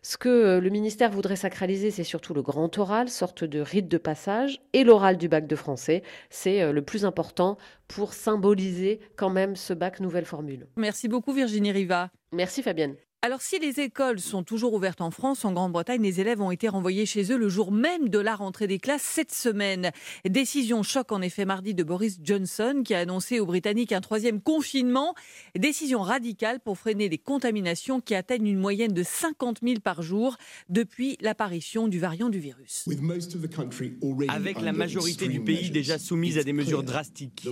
Ce que euh, le ministère voudrait sacraliser, c'est surtout le grand oral, sorte de rite de passage, et l'oral du bac de français. C'est euh, le plus important pour symboliser quand même ce bac nouvelle formule. Merci beaucoup Virginie Riva. Merci Fabienne. Alors si les écoles sont toujours ouvertes en France, en Grande-Bretagne, les élèves ont été renvoyés chez eux le jour même de la rentrée des classes cette semaine. Décision choc en effet mardi de Boris Johnson qui a annoncé aux Britanniques un troisième confinement. Décision radicale pour freiner les contaminations qui atteignent une moyenne de 50 000 par jour depuis l'apparition du variant du virus. Avec la majorité du pays déjà soumise à des mesures drastiques,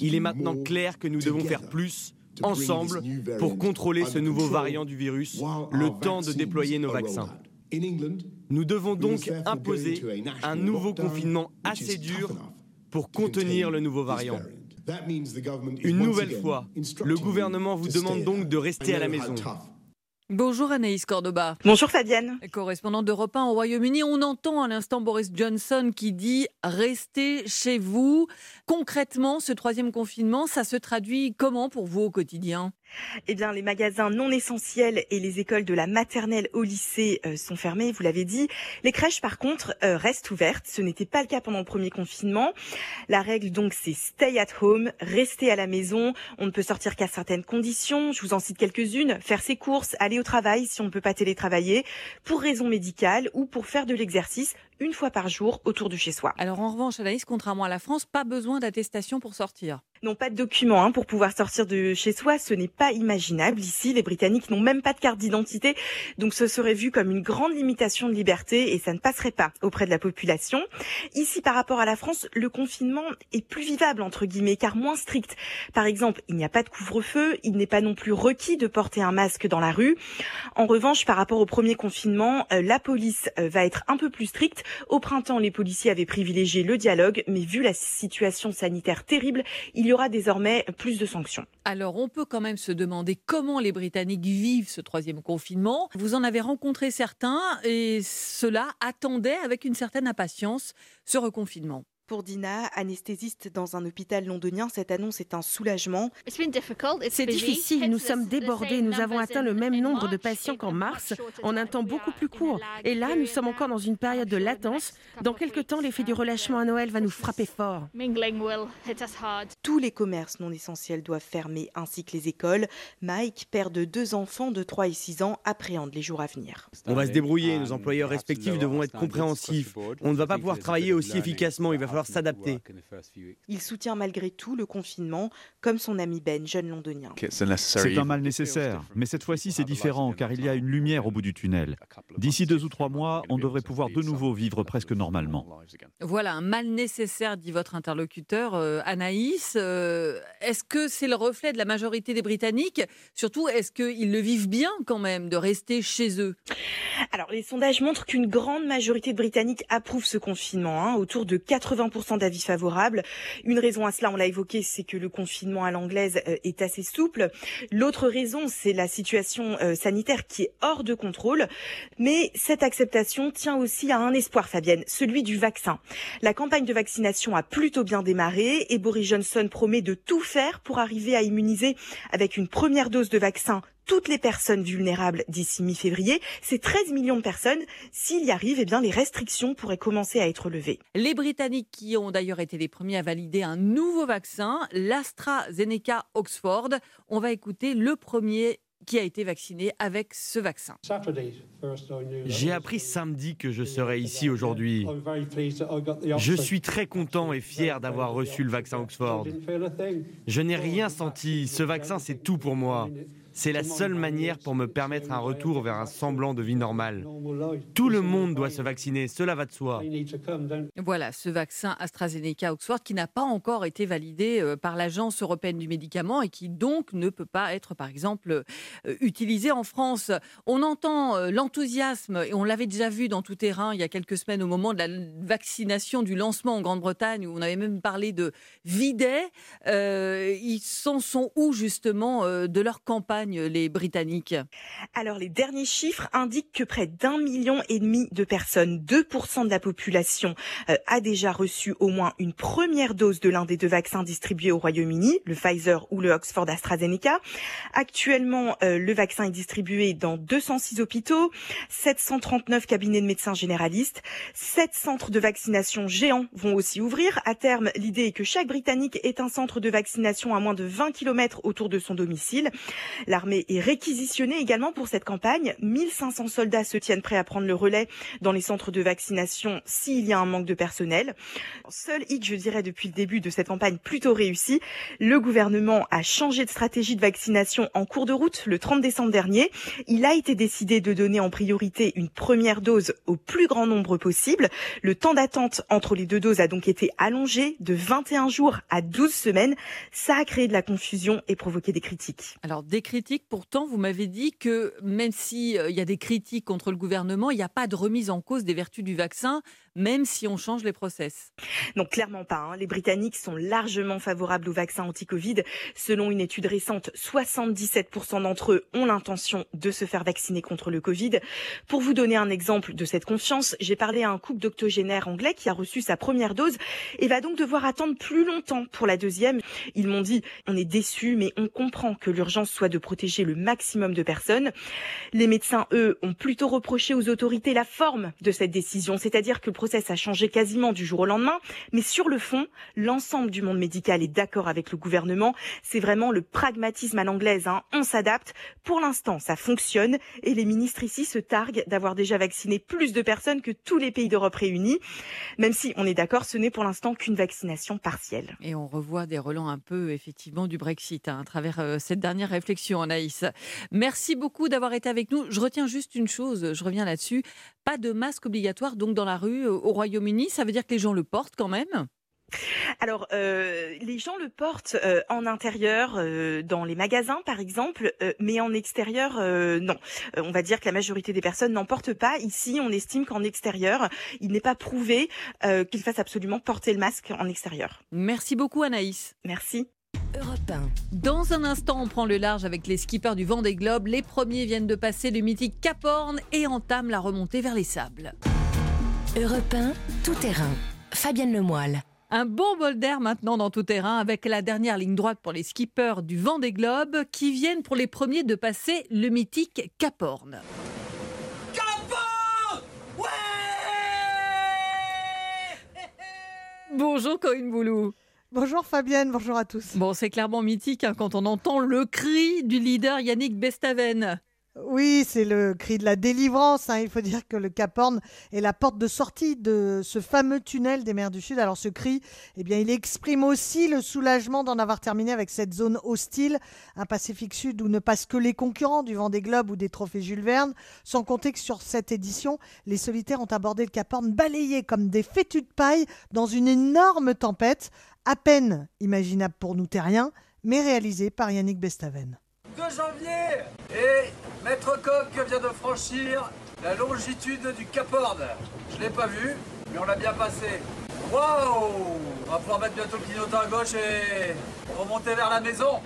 il est maintenant clair que nous devons faire plus ensemble pour contrôler ce nouveau variant du virus, le temps de déployer nos vaccins. Nous devons donc imposer un nouveau confinement assez dur pour contenir le nouveau variant. Une nouvelle fois, le gouvernement vous demande donc de rester à la maison. Bonjour Anaïs Cordoba. Bonjour Fabienne. Correspondante d'Europe 1 au Royaume-Uni, on entend à l'instant Boris Johnson qui dit restez chez vous. Concrètement, ce troisième confinement, ça se traduit comment pour vous au quotidien? Eh bien, les magasins non essentiels et les écoles de la maternelle au lycée euh, sont fermés, vous l'avez dit. Les crèches, par contre, euh, restent ouvertes. Ce n'était pas le cas pendant le premier confinement. La règle, donc, c'est stay at home, rester à la maison. On ne peut sortir qu'à certaines conditions. Je vous en cite quelques-unes. Faire ses courses, aller au travail si on ne peut pas télétravailler, pour raison médicale ou pour faire de l'exercice une fois par jour autour de chez soi. Alors, en revanche, Anaïs, contrairement à la France, pas besoin d'attestation pour sortir. Non, pas de document hein, pour pouvoir sortir de chez soi. Ce n'est pas imaginable. Ici, les Britanniques n'ont même pas de carte d'identité. Donc ce serait vu comme une grande limitation de liberté et ça ne passerait pas auprès de la population. Ici, par rapport à la France, le confinement est plus vivable, entre guillemets, car moins strict. Par exemple, il n'y a pas de couvre-feu. Il n'est pas non plus requis de porter un masque dans la rue. En revanche, par rapport au premier confinement, euh, la police euh, va être un peu plus stricte. Au printemps, les policiers avaient privilégié le dialogue, mais vu la situation sanitaire terrible, il y aura désormais plus de sanctions. Alors, on peut quand même se demander comment les Britanniques vivent ce troisième confinement. Vous en avez rencontré certains et cela attendait avec une certaine impatience ce reconfinement. Pour Dina, anesthésiste dans un hôpital londonien, cette annonce est un soulagement. C'est difficile, nous sommes débordés, nous avons atteint le même nombre de patients qu'en mars, en un temps beaucoup plus court. Et là, nous sommes encore dans une période de latence. Dans quelques temps, l'effet du relâchement à Noël va nous frapper fort. Tous les commerces non essentiels doivent fermer, ainsi que les écoles. Mike, père de deux enfants de 3 et 6 ans, appréhende les jours à venir. On va se débrouiller, nos employeurs respectifs devront être compréhensifs. On ne va pas pouvoir travailler aussi efficacement, il va falloir s'adapter. Il soutient malgré tout le confinement, comme son ami Ben, jeune londonien. C'est un mal nécessaire, mais cette fois-ci c'est différent car il y a une lumière au bout du tunnel. D'ici deux ou trois mois, on devrait pouvoir de nouveau vivre presque normalement. Voilà, un mal nécessaire, dit votre interlocuteur, euh, Anaïs. Euh, est-ce que c'est le reflet de la majorité des Britanniques? Surtout, est-ce qu'ils le vivent bien quand même de rester chez eux? Alors, les sondages montrent qu'une grande majorité de Britanniques approuvent ce confinement, hein, autour de 80% d'avis favorables. Une raison à cela, on l'a évoqué, c'est que le confinement à l'anglaise euh, est assez souple. L'autre raison, c'est la situation euh, sanitaire qui est hors de contrôle. Mais cette acceptation tient aussi à un espoir, Fabienne, celui du vaccin. La campagne de vaccination a plutôt bien démarré et Boris Johnson promet de tout faire pour arriver à immuniser avec une première dose de vaccin toutes les personnes vulnérables d'ici mi-février. C'est 13 millions de personnes. S'il y arrive, eh bien, les restrictions pourraient commencer à être levées. Les Britanniques qui ont d'ailleurs été les premiers à valider un nouveau vaccin, l'AstraZeneca Oxford. On va écouter le premier qui a été vacciné avec ce vaccin. J'ai appris samedi que je serais ici aujourd'hui. Je suis très content et fier d'avoir reçu le vaccin Oxford. Je n'ai rien senti. Ce vaccin, c'est tout pour moi. C'est la seule manière pour me permettre un retour vers un semblant de vie normale. Tout le monde doit se vacciner, cela va de soi. Voilà, ce vaccin AstraZeneca Oxford qui n'a pas encore été validé euh, par l'Agence européenne du médicament et qui donc ne peut pas être, par exemple, euh, utilisé en France. On entend euh, l'enthousiasme, et on l'avait déjà vu dans tout terrain il y a quelques semaines au moment de la vaccination du lancement en Grande-Bretagne, où on avait même parlé de videt. ils s'en sont où justement de leur campagne les Alors, les derniers chiffres indiquent que près d'un million et demi de personnes, 2% de la population, euh, a déjà reçu au moins une première dose de l'un des deux vaccins distribués au Royaume-Uni, le Pfizer ou le Oxford AstraZeneca. Actuellement, euh, le vaccin est distribué dans 206 hôpitaux, 739 cabinets de médecins généralistes, 7 centres de vaccination géants vont aussi ouvrir. À terme, l'idée est que chaque Britannique ait un centre de vaccination à moins de 20 km autour de son domicile. L'armée est réquisitionnée également pour cette campagne. 1500 soldats se tiennent prêts à prendre le relais dans les centres de vaccination s'il y a un manque de personnel. Seul hic, je dirais, depuis le début de cette campagne plutôt réussie, le gouvernement a changé de stratégie de vaccination en cours de route le 30 décembre dernier. Il a été décidé de donner en priorité une première dose au plus grand nombre possible. Le temps d'attente entre les deux doses a donc été allongé de 21 jours à 12 semaines. Ça a créé de la confusion et provoqué des critiques. Alors, des critiques Pourtant, vous m'avez dit que même s'il euh, y a des critiques contre le gouvernement, il n'y a pas de remise en cause des vertus du vaccin, même si on change les process. Non, clairement pas. Hein. Les Britanniques sont largement favorables au vaccin anti-Covid. Selon une étude récente, 77% d'entre eux ont l'intention de se faire vacciner contre le Covid. Pour vous donner un exemple de cette confiance, j'ai parlé à un couple d'octogénaires anglais qui a reçu sa première dose et va donc devoir attendre plus longtemps pour la deuxième. Ils m'ont dit, on est déçus, mais on comprend que l'urgence soit de protéger le maximum de personnes. Les médecins, eux, ont plutôt reproché aux autorités la forme de cette décision, c'est-à-dire que le process a changé quasiment du jour au lendemain, mais sur le fond, l'ensemble du monde médical est d'accord avec le gouvernement. C'est vraiment le pragmatisme à l'anglaise. Hein. On s'adapte. Pour l'instant, ça fonctionne et les ministres ici se targuent d'avoir déjà vacciné plus de personnes que tous les pays d'Europe réunis. Même si on est d'accord, ce n'est pour l'instant qu'une vaccination partielle. Et on revoit des relents un peu effectivement du Brexit hein, à travers euh, cette dernière réflexion. Anaïs. Merci beaucoup d'avoir été avec nous. Je retiens juste une chose, je reviens là-dessus. Pas de masque obligatoire donc dans la rue au Royaume-Uni. Ça veut dire que les gens le portent quand même? Alors, euh, les gens le portent euh, en intérieur, dans les magasins par exemple, mais en extérieur, non. on va dire que la majorité des personnes n'en portent pas. Ici, on estime qu'en extérieur, il n'est pas prouvé qu'il fasse absolument porter le masque en extérieur. Merci beaucoup Anaïs. Merci. Dans un instant, on prend le large avec les skippers du Vendée Globe. Les premiers viennent de passer le mythique Cap Horn et entament la remontée vers les sables. Europe 1, tout terrain. Fabienne Lemoyle. Un bon bol d'air maintenant dans tout terrain avec la dernière ligne droite pour les skippers du vent des globes qui viennent pour les premiers de passer le mythique Cap Horn. Bonjour Corinne Boulou. Bonjour Fabienne, bonjour à tous. Bon, c'est clairement mythique hein, quand on entend le cri du leader Yannick Bestaven. Oui, c'est le cri de la délivrance. hein. Il faut dire que le Cap Horn est la porte de sortie de ce fameux tunnel des mers du Sud. Alors ce cri, eh bien, il exprime aussi le soulagement d'en avoir terminé avec cette zone hostile, un Pacifique Sud où ne passent que les concurrents du Vendée Globe ou des trophées Jules Verne. Sans compter que sur cette édition, les solitaires ont abordé le Cap Horn balayé comme des fétus de paille dans une énorme tempête, à peine imaginable pour nous terriens, mais réalisée par Yannick Bestaven. 2 janvier et Maître Coq vient de franchir la longitude du Cap Horn. Je l'ai pas vu, mais on l'a bien passé. Waouh On va pouvoir mettre bientôt le clignotant à gauche et remonter vers la maison.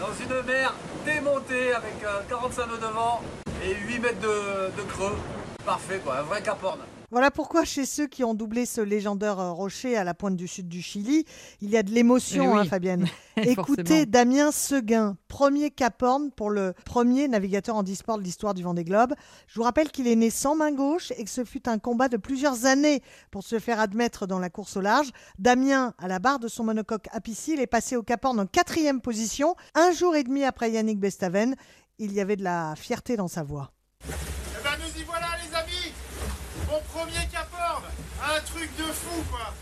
Dans une mer démontée avec euh, 45 nœuds de vent et 8 mètres de, de creux. Parfait quoi, un vrai Cap Horn. Voilà pourquoi chez ceux qui ont doublé ce légendaire euh, rocher à la pointe du sud du Chili, il y a de l'émotion, Eh oui. hein, Fabienne. Écoutez. Damien Seguin, premier Cap Horn pour le premier navigateur en e-sport de l'histoire du Vendée Globe. Je vous rappelle qu'il est né sans main gauche et que ce fut un combat de plusieurs années pour se faire admettre dans la course au large. Damien, à la barre de son monocoque apicile, est passé au Cap Horn en quatrième position, un jour et demi après Yannick Bestaven. Il y avait de la fierté dans sa voix. Eh ben nous y voilà Mon premier Cap Horn Un truc de fou quoi.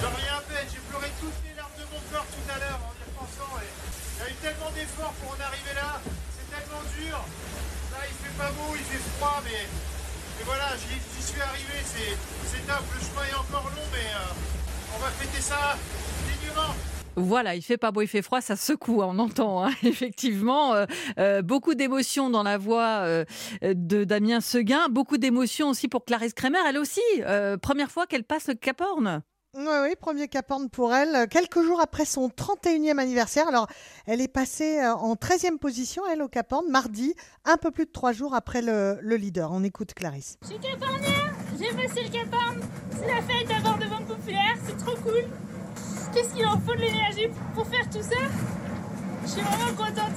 J'en reviens à peine, j'ai pleuré toutes les larmes de mon corps tout à l'heure en y repensant et il y a eu tellement d'efforts pour en arriver là, c'est tellement dur. Là il fait pas beau, il fait froid mais, mais voilà, j'y suis arrivé, c'est c'est top, le chemin est encore long mais euh, on va fêter ça dignement Voilà, il fait pas beau, il fait froid, ça secoue, on entend hein, effectivement euh, euh, beaucoup d'émotions dans la voix euh, de Damien Seguin, beaucoup d'émotions aussi pour Clarisse Kremer, elle aussi, euh, première fois qu'elle passe le Cap Horn. Oui, oui, premier Cap Horn pour elle. Quelques jours après son 31e anniversaire. Alors, elle est passée en 13e position, elle, au Cap Horn, mardi, un peu plus de trois jours après le, le leader. On écoute Clarisse. Je suis capornière, j'ai passé le Cap Horn. C'est la fête d'avoir de vente populaire, c'est trop cool. Qu'est-ce qu'il en faut de l'énergie pour faire tout ça? Je suis vraiment contente.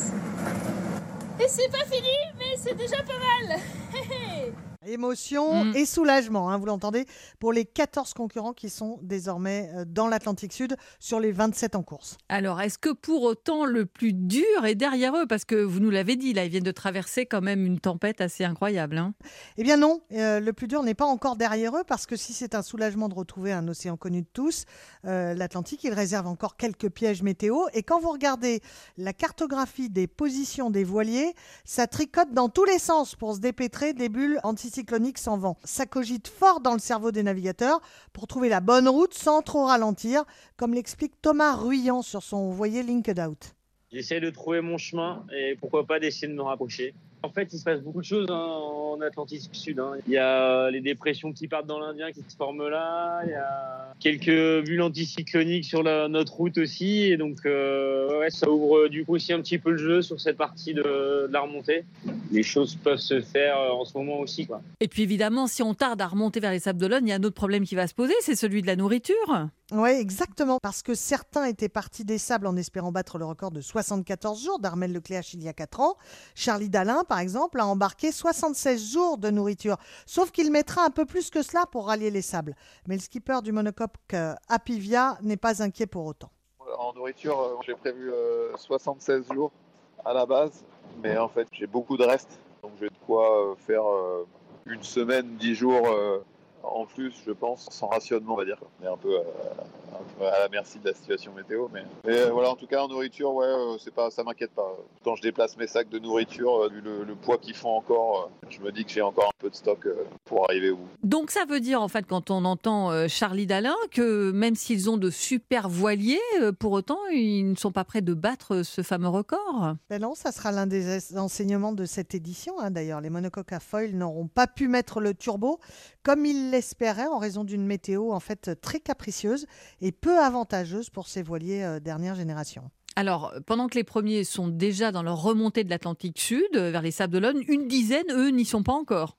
Et c'est pas fini, mais c'est déjà pas mal. Émotion Mm. et soulagement, hein, vous l'entendez, pour les 14 concurrents qui sont désormais euh, dans l'Atlantique Sud sur les 27 en course. Alors, est-ce que pour autant le plus dur est derrière eux? Parce que vous nous l'avez dit, là, ils viennent de traverser quand même une tempête assez incroyable. hein. Eh bien non, euh, le plus dur n'est pas encore derrière eux parce que si c'est un soulagement de retrouver un océan connu de tous, euh, l'Atlantique, il réserve encore quelques pièges météo. Et quand vous regardez la cartographie des positions des voiliers, ça tricote dans tous les sens pour se dépêtrer des bulles anticycloniques sans vent. Ça cogite fort dans le cerveau des navigateurs pour trouver la bonne route sans trop ralentir, comme l'explique Thomas Ruyant sur son voilier Linked Out. J'essaie de trouver mon chemin et pourquoi pas d'essayer de me rapprocher. En fait, il se passe beaucoup de choses hein, en Atlantique Sud. hein. Il y a les dépressions qui partent dans l'Indien qui se forment là. Il y a quelques bulles anticycloniques sur la- notre route aussi. Et donc, euh, ça ouvre du coup aussi un petit peu le jeu sur cette partie de, de la remontée. Les choses peuvent se faire euh, en ce moment aussi. Quoi. Et puis évidemment, si on tarde à remonter vers les Sables d'Olonne, il y a un autre problème qui va se poser, c'est celui de la nourriture. Oui, exactement. Parce que certains étaient partis des sables en espérant battre le record de 74 jours d'Armel Lecléache il y a 4 ans. Charlie Dalin, par exemple, a embarqué 76 jours de nourriture. Sauf qu'il mettra un peu plus que cela pour rallier les sables. Mais le skipper du monocoque euh, Apivia n'est pas inquiet pour autant. En nourriture, euh, j'ai prévu euh, 76 jours à la base, mais en fait, j'ai beaucoup de reste. Donc, j'ai de quoi euh, faire euh, une semaine, 10 jours euh, en plus, je pense, sans rationnement, on va dire. Un peu, euh, à la merci de la situation météo. Mais, mais, euh, voilà, en tout cas, en nourriture, ouais, euh, c'est pas, ça m'inquiète pas. Quand je déplace mes sacs de nourriture, euh, vu le, le poids qu'ils font encore, euh, je me dis que j'ai encore un peu de stock euh, pour arriver au bout. Donc ça veut dire en fait quand on entend euh, Charlie Dalin que même s'ils ont de super voiliers, euh, pour autant ils ne sont pas prêts de battre ce fameux record? Ben non, ça sera l'un des enseignements de cette édition. hein. D'ailleurs, les monocoques à foil n'auront pas pu mettre le turbo comme ils l'espéraient en raison d'une météo en fait très capricieuse et peu avantageuse pour ces voiliers euh, dernière génération. Alors, pendant que les premiers sont déjà dans leur remontée de l'Atlantique Sud, euh, vers les Sables d'Olonne, une dizaine, eux, n'y sont pas encore.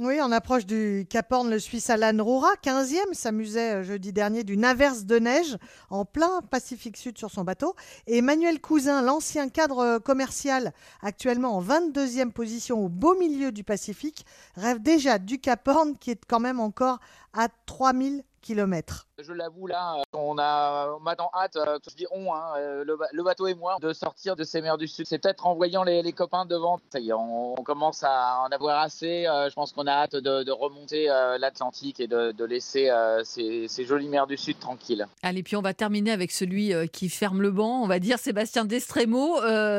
Oui, en approche du Cap Horn, le Suisse Alan Rora, 15e, s'amusait euh, jeudi dernier d'une averse de neige en plein Pacifique Sud sur son bateau. Et Emmanuel Cousin, l'ancien cadre commercial, actuellement en 22e position au beau milieu du Pacifique, rêve déjà du Cap Horn qui est quand même encore à 3000 kilomètres. Je l'avoue là, euh, on a, on m'attend hâte, euh, je dis on, hein, euh, le, bateau et moi, de sortir de ces mers du Sud. C'est peut-être en voyant les, copains devant, ça y est, on, commence à en avoir assez. je pense qu'on a hâte de, remonter l'Atlantique et de, laisser ces, ces, jolies mers du Sud tranquilles. Allez, puis on va terminer avec celui qui ferme le banc, on va dire Sébastien Destremo.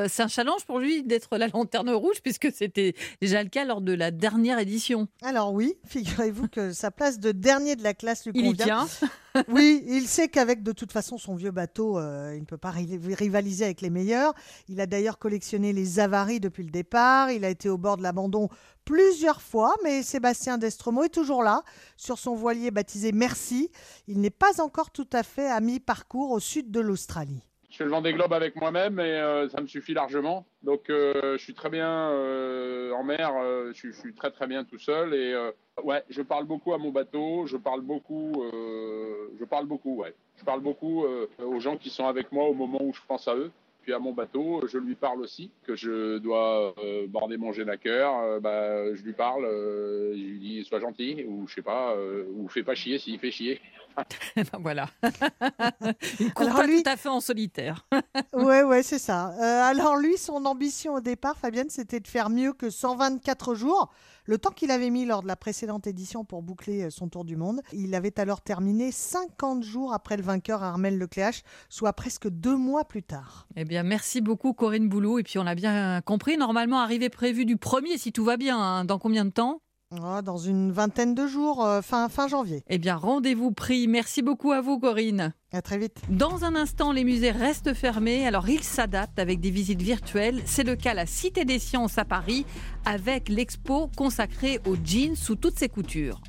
c'est un challenge pour lui d'être la lanterne rouge puisque c'était déjà le cas lors de la dernière édition. Alors oui, figurez-vous que sa place de dernier de la classe lui convient. Il y tient. oui, il sait qu'avec de toute façon son vieux bateau, euh, il ne peut pas rivaliser avec les meilleurs. Il a d'ailleurs collectionné les avaries depuis le départ. Il a été au bord de l'abandon plusieurs fois, mais Sébastien Destromo est toujours là, sur son voilier baptisé Merci. Il n'est pas encore tout à fait à mi-parcours au sud de l'Australie. Je fais le Vendée Globe avec moi-même et euh, ça me suffit largement. Donc euh, je suis très bien en mer, je, je, suis très très bien tout seul et Ouais, je parle beaucoup à mon bateau, je parle beaucoup, euh, je parle beaucoup, ouais. Je parle beaucoup euh, aux gens qui sont avec moi au moment où je pense à eux. Puis à mon bateau, je lui parle aussi, que je dois euh, border mon génaqueur, bah, je lui parle, je lui dis sois gentil, ou je sais pas, ou fais pas chier s'il fait chier. ben voilà. Il court pas tout à fait en solitaire. ouais, ouais, c'est ça. alors lui, son ambition au départ, Fabienne, c'était de faire mieux que 124 jours. Le temps qu'il avait mis lors de la précédente édition pour boucler euh, son tour du monde, il avait alors terminé 50 jours après le vainqueur Armel Lecléache, soit presque deux mois plus tard. Eh bien, merci beaucoup Corinne Boulot. Et puis on l'a bien compris, normalement arrivée prévue du premier, si tout va bien, hein. dans combien de temps? Ah, dans une vingtaine de jours, euh, fin, fin janvier. Eh bien, rendez-vous pris. Merci beaucoup à vous, Corinne. À très vite. Dans un instant, les musées restent fermés, alors ils s'adaptent avec des visites virtuelles. C'est le cas à la Cité des Sciences à Paris, avec l'expo consacrée aux jeans sous toutes ses coutures.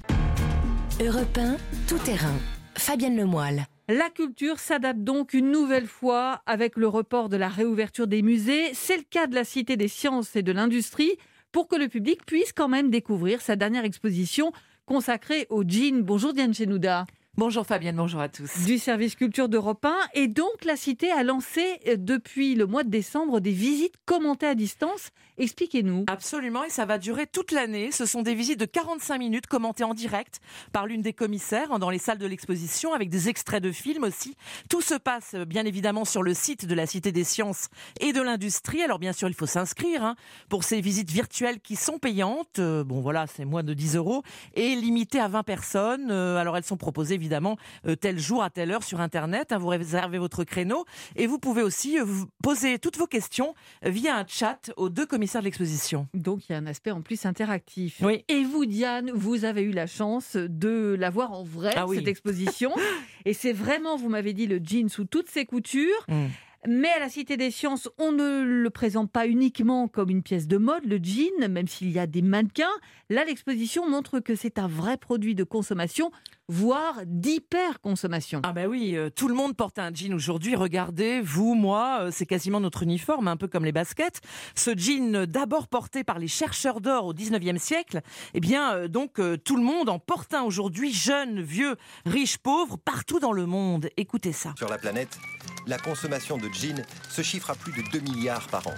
Europe 1, tout terrain. Fabienne Lemoyle. La culture s'adapte donc une nouvelle fois avec le report de la réouverture des musées. C'est le cas de la Cité des Sciences et de l'Industrie pour que le public puisse quand même découvrir sa dernière exposition consacrée au jean. Bonjour Diane Chenouda. Bonjour Fabienne, bonjour à tous. Du service culture d'Europe 1. Et donc, la Cité a lancé euh, depuis le mois de décembre des visites commentées à distance. Expliquez-nous. Absolument, et ça va durer toute l'année. Ce sont des visites de 45 minutes commentées en direct par l'une des commissaires hein, dans les salles de l'exposition avec des extraits de films aussi. Tout se passe euh, bien évidemment sur le site de la Cité des Sciences et de l'Industrie. Alors bien sûr, il faut s'inscrire hein, pour ces visites virtuelles qui sont payantes. Euh, bon voilà, c'est moins de 10 euros et limitées à 20 personnes. alors elles sont proposées évidemment euh, tel jour à telle heure sur Internet. Hein, vous réservez votre créneau et vous pouvez aussi euh, vous poser toutes vos questions via un chat aux deux commissaires de l'exposition. Donc il y a un aspect en plus interactif. Oui. Et vous, Diane, vous avez eu la chance de la voir en vrai, ah cette exposition. et c'est vraiment, vous m'avez dit, le jean sous toutes ses coutures. Mmh. Mais à la Cité des Sciences, on ne le présente pas uniquement comme une pièce de mode, le jean, même s'il y a des mannequins. Là, l'exposition montre que c'est un vrai produit de consommation, voire d'hyper-consommation. Ah ben oui, euh, tout le monde porte un jean aujourd'hui. Regardez, vous, moi, euh, c'est quasiment notre uniforme, un peu comme les baskets. Ce jean, d'abord porté par les chercheurs d'or au 19e siècle, eh bien, euh, donc, tout le monde en porte un aujourd'hui, jeunes, vieux, riches, pauvres, partout dans le monde. Écoutez ça. Sur la planète, la consommation de jeans se chiffre à plus de 2 milliards par an.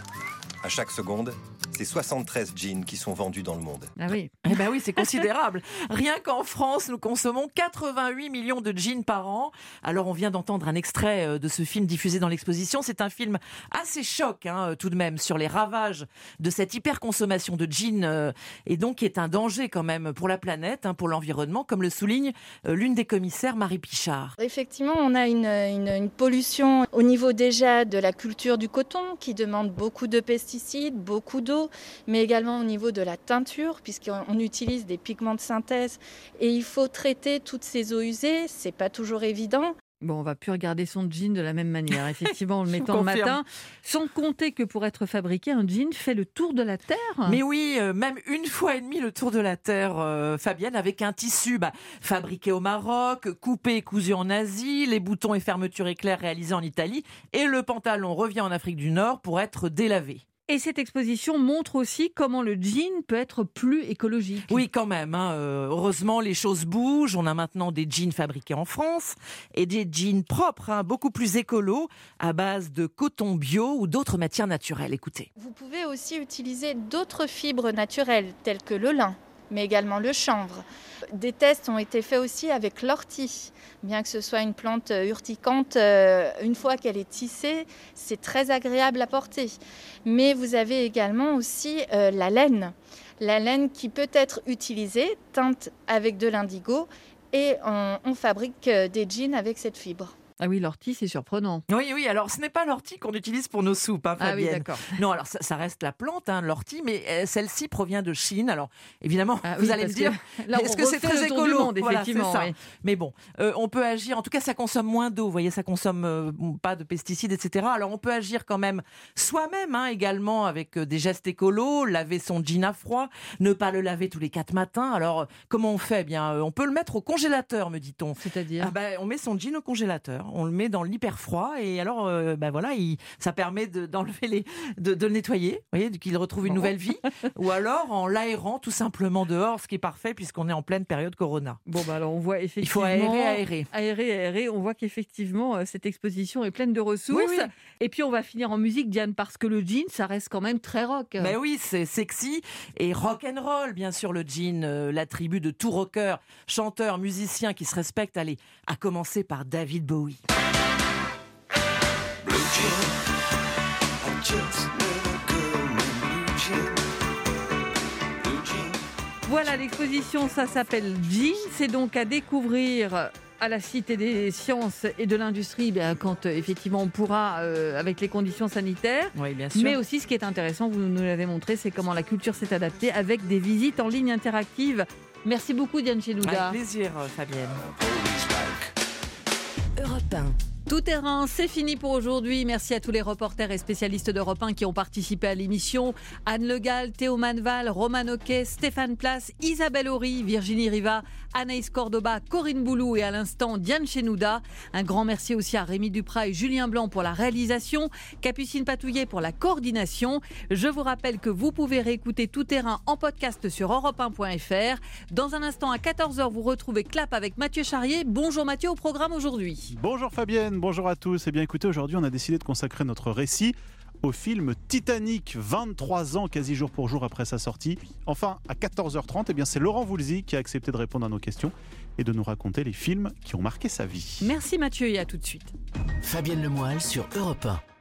À chaque seconde, c'est 73 jeans qui sont vendus dans le monde. Ah oui, eh ben oui c'est considérable. Rien qu'en France, nous consommons 88 millions de jeans par an. Alors on vient d'entendre un extrait euh, de ce film diffusé dans l'exposition. C'est un film assez choc hein, tout de même sur les ravages de cette hyperconsommation de jeans euh, et donc qui est un danger quand même pour la planète, hein, pour l'environnement, comme le souligne euh, l'une des commissaires, Marie Pichard. Effectivement, on a une, une pollution au niveau déjà de la culture du coton qui demande beaucoup de pesticides, beaucoup d'eau mais également au niveau de la teinture, puisqu'on utilise des pigments de synthèse et il faut traiter toutes ces eaux usées. C'est pas toujours évident. Bon, on va plus regarder son jean de la même manière, effectivement, en le mettant le matin. Sans compter que pour être fabriqué, un jean fait le tour de la Terre. Mais oui, euh, même une fois et demie le tour de la Terre, euh, Fabienne, avec un tissu bah, fabriqué au Maroc, coupé et cousu en Asie, les boutons et fermetures éclairs réalisés en Italie, et le pantalon revient en Afrique du Nord pour être délavé. Et cette exposition montre aussi comment le jean peut être plus écologique. Oui, quand même. Hein. Euh, heureusement, les choses bougent. On a maintenant des jeans fabriqués en France et des jeans propres, hein, beaucoup plus écolos, à base de coton bio ou d'autres matières naturelles. Écoutez. Vous pouvez aussi utiliser d'autres fibres naturelles, telles que le lin, mais également le chanvre. Des tests ont été faits aussi avec l'ortie. Bien que ce soit une plante urticante, euh, une fois qu'elle est tissée, c'est très agréable à porter. Mais vous avez également aussi euh, la laine. La laine qui peut être utilisée, teinte avec de l'indigo, et on fabrique euh, des jeans avec cette fibre. Ah oui, l'ortie, c'est surprenant. Oui, oui. Alors, ce n'est pas l'ortie qu'on utilise pour nos soupes, hein, Ah oui, Fabienne. d'accord. Non, alors ça, reste la plante, hein, l'ortie, mais euh, celle-ci provient de Chine. Alors, évidemment, Ah vous oui, allez me dire, est-ce que c'est très écolo? monde, effectivement, oui. Mais bon, euh, on peut agir. En tout cas, ça consomme moins d'eau. Vous voyez, ça consomme euh, pas de pesticides, etc. Alors, on peut agir quand même soi-même, hein, également avec des gestes écolos, laver son jean à froid, ne pas le laver tous les quatre matins. Alors, comment on fait? Eh Bien, on peut le mettre au congélateur, me dit-on. C'est-à-dire? Ah ben, On met son jean au congélateur, on le met dans l'hyper froid et alors, euh, ben voilà, il- ça permet de- d'enlever les, de, de le nettoyer, vous voyez, qu'il retrouve une nouvelle vie, ou alors en l'aérant tout simplement dehors, ce qui est parfait puisqu'on est en pleine période Corona. Bon, bah alors on voit Il effectivement. faut aérer, aérer. Aérer, aérer. On voit qu'effectivement, euh, cette exposition est pleine de ressources. Oui, oui. Et puis, on va finir en musique, Diane, parce que le jean, ça reste quand même très rock. Mais oui, c'est sexy et rock and roll, bien sûr, le jean, euh, l'attribut de tout rocker, chanteur, musicien qui se respecte. Allez, à commencer par David Bowie. Voilà, l'exposition, ça s'appelle Jean. C'est donc à découvrir à la Cité des sciences et de l'industrie ben, quand euh, effectivement on pourra euh, avec les conditions sanitaires. Oui, bien sûr. Mais aussi ce qui est intéressant, vous nous l'avez montré, c'est comment la culture s'est adaptée avec des visites en ligne interactives. Merci beaucoup Diane Chenouda. Avec plaisir, euh, Fabienne. Europe 1. Tout terrain, c'est fini pour aujourd'hui. Merci à tous les reporters et spécialistes d'Europe 1 qui ont participé à l'émission. Anne Le Gall, Théo Manval, Roman Oquet, Stéphane Place, Isabelle Horry, Virginie Riva, Anaïs Cordoba, Corinne Boulou et à l'instant Diane Chenouda. Un grand merci aussi à Rémi Duprat et Julien Blanc pour la réalisation, Capucine Patouillet pour la coordination. Je vous rappelle que vous pouvez réécouter Tout terrain en podcast sur europe1.fr. Dans un instant à 14h, vous retrouvez Clap avec Mathieu Charrier. Bonjour Mathieu au programme aujourd'hui. Bonjour Fabienne, bonjour à tous. Eh bien écoutez, aujourd'hui on a décidé de consacrer notre récit au film Titanic, 23 ans quasi jour pour jour après sa sortie. Enfin, à 14h30, eh bien c'est Laurent Voulzy qui a accepté de répondre à nos questions et de nous raconter les films qui ont marqué sa vie. Merci Mathieu et à tout de suite. Fabienne Lemoyle sur Europe 1.